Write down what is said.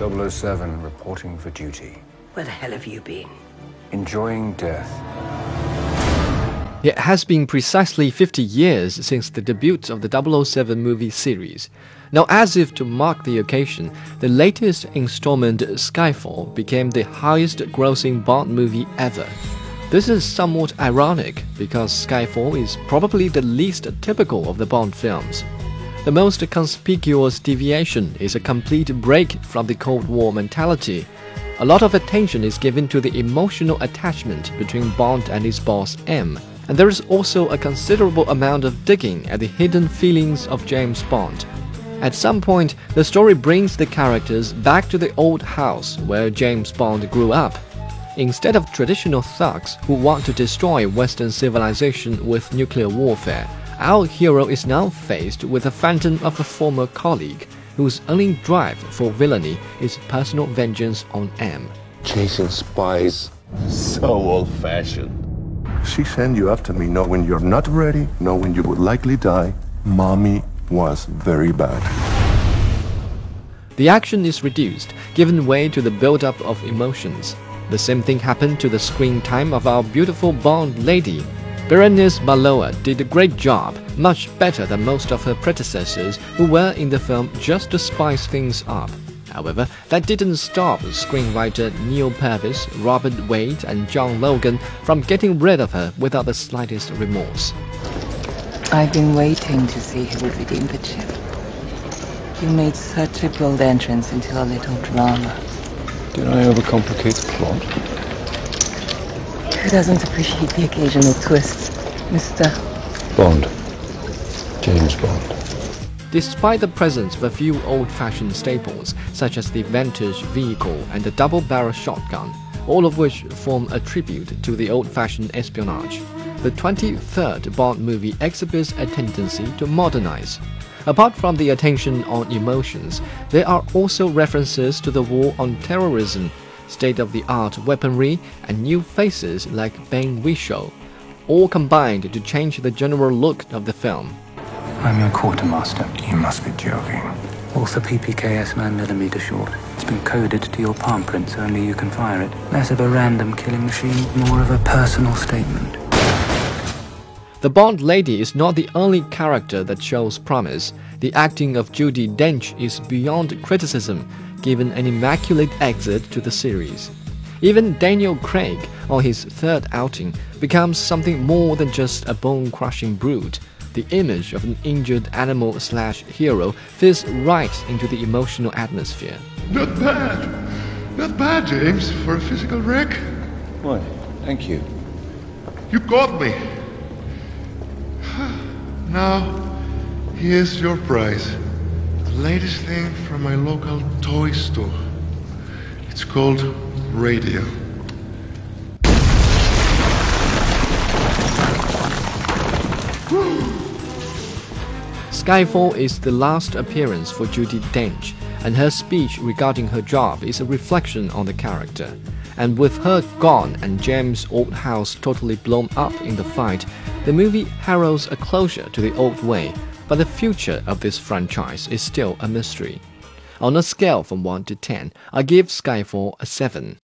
007 reporting for duty. Where the hell have you been? Enjoying death. It has been precisely 50 years since the debut of the 007 movie series. Now, as if to mark the occasion, the latest installment, Skyfall, became the highest grossing Bond movie ever. This is somewhat ironic because Skyfall is probably the least typical of the Bond films. The most conspicuous deviation is a complete break from the Cold War mentality. A lot of attention is given to the emotional attachment between Bond and his boss M, and there is also a considerable amount of digging at the hidden feelings of James Bond. At some point, the story brings the characters back to the old house where James Bond grew up. Instead of traditional thugs who want to destroy Western civilization with nuclear warfare, our hero is now faced with the phantom of a former colleague whose only drive for villainy is personal vengeance on M. Chasing spies, so old fashioned. She sent you after me knowing you're not ready, knowing you would likely die. Mommy was very bad. The action is reduced, giving way to the build-up of emotions. The same thing happened to the screen time of our beautiful Bond lady, Berenice Marlohe did a great job, much better than most of her predecessors who were in the film just to spice things up. However, that didn't stop screenwriter Neal Purvis, Robert Wade, and John Logan from getting rid of her without the slightest remorse. I've been waiting to see who would redeem the ship. You made such a bold entrance into a little drama. Did I overcomplicate the plot? Who doesn't appreciate the occasional twists, Mr. Bond. James Bond. Despite the presence of a few old-fashioned staples, such as the Vantage vehicle and the double-barrel shotgun, all of which form a tribute to the old-fashioned espionage, the 23rd Bond movie exhibits a tendency to modernize. Apart from the attention on emotions, there are also references to the war on terrorism state-of-the-art weaponry, and new faces like Ben Whishaw, all combined to change the general look of the film. I'm your quartermaster. You must be joking. Walther PPKS 9mm short. It's been coded to your palm prints, only you can fire it. Less of a random killing machine, more of a personal statement. The Bond lady is not the only character that shows promise. The acting of Judi Dench is beyond criticism, given an immaculate exit to the series. Even Daniel Craig, on his third outing, becomes something more than just a bone crushing brute. The image of an injured animal slash hero fits right into the emotional atmosphere. Not bad. Not bad, James, for a physical wreck. Why, thank you. You got me. Now, here's your prize. The latest thing from my local toy store. It's called Radio. Skyfall is the last appearance for Judi Dench, and her speech regarding her job is a reflection on the character. And with her gone and James' old house totally blown up in the fight, the movie heralds a closure to the old way, but the future of this franchise is still a mystery. On a scale from 1 to 10, I give Skyfall a 7.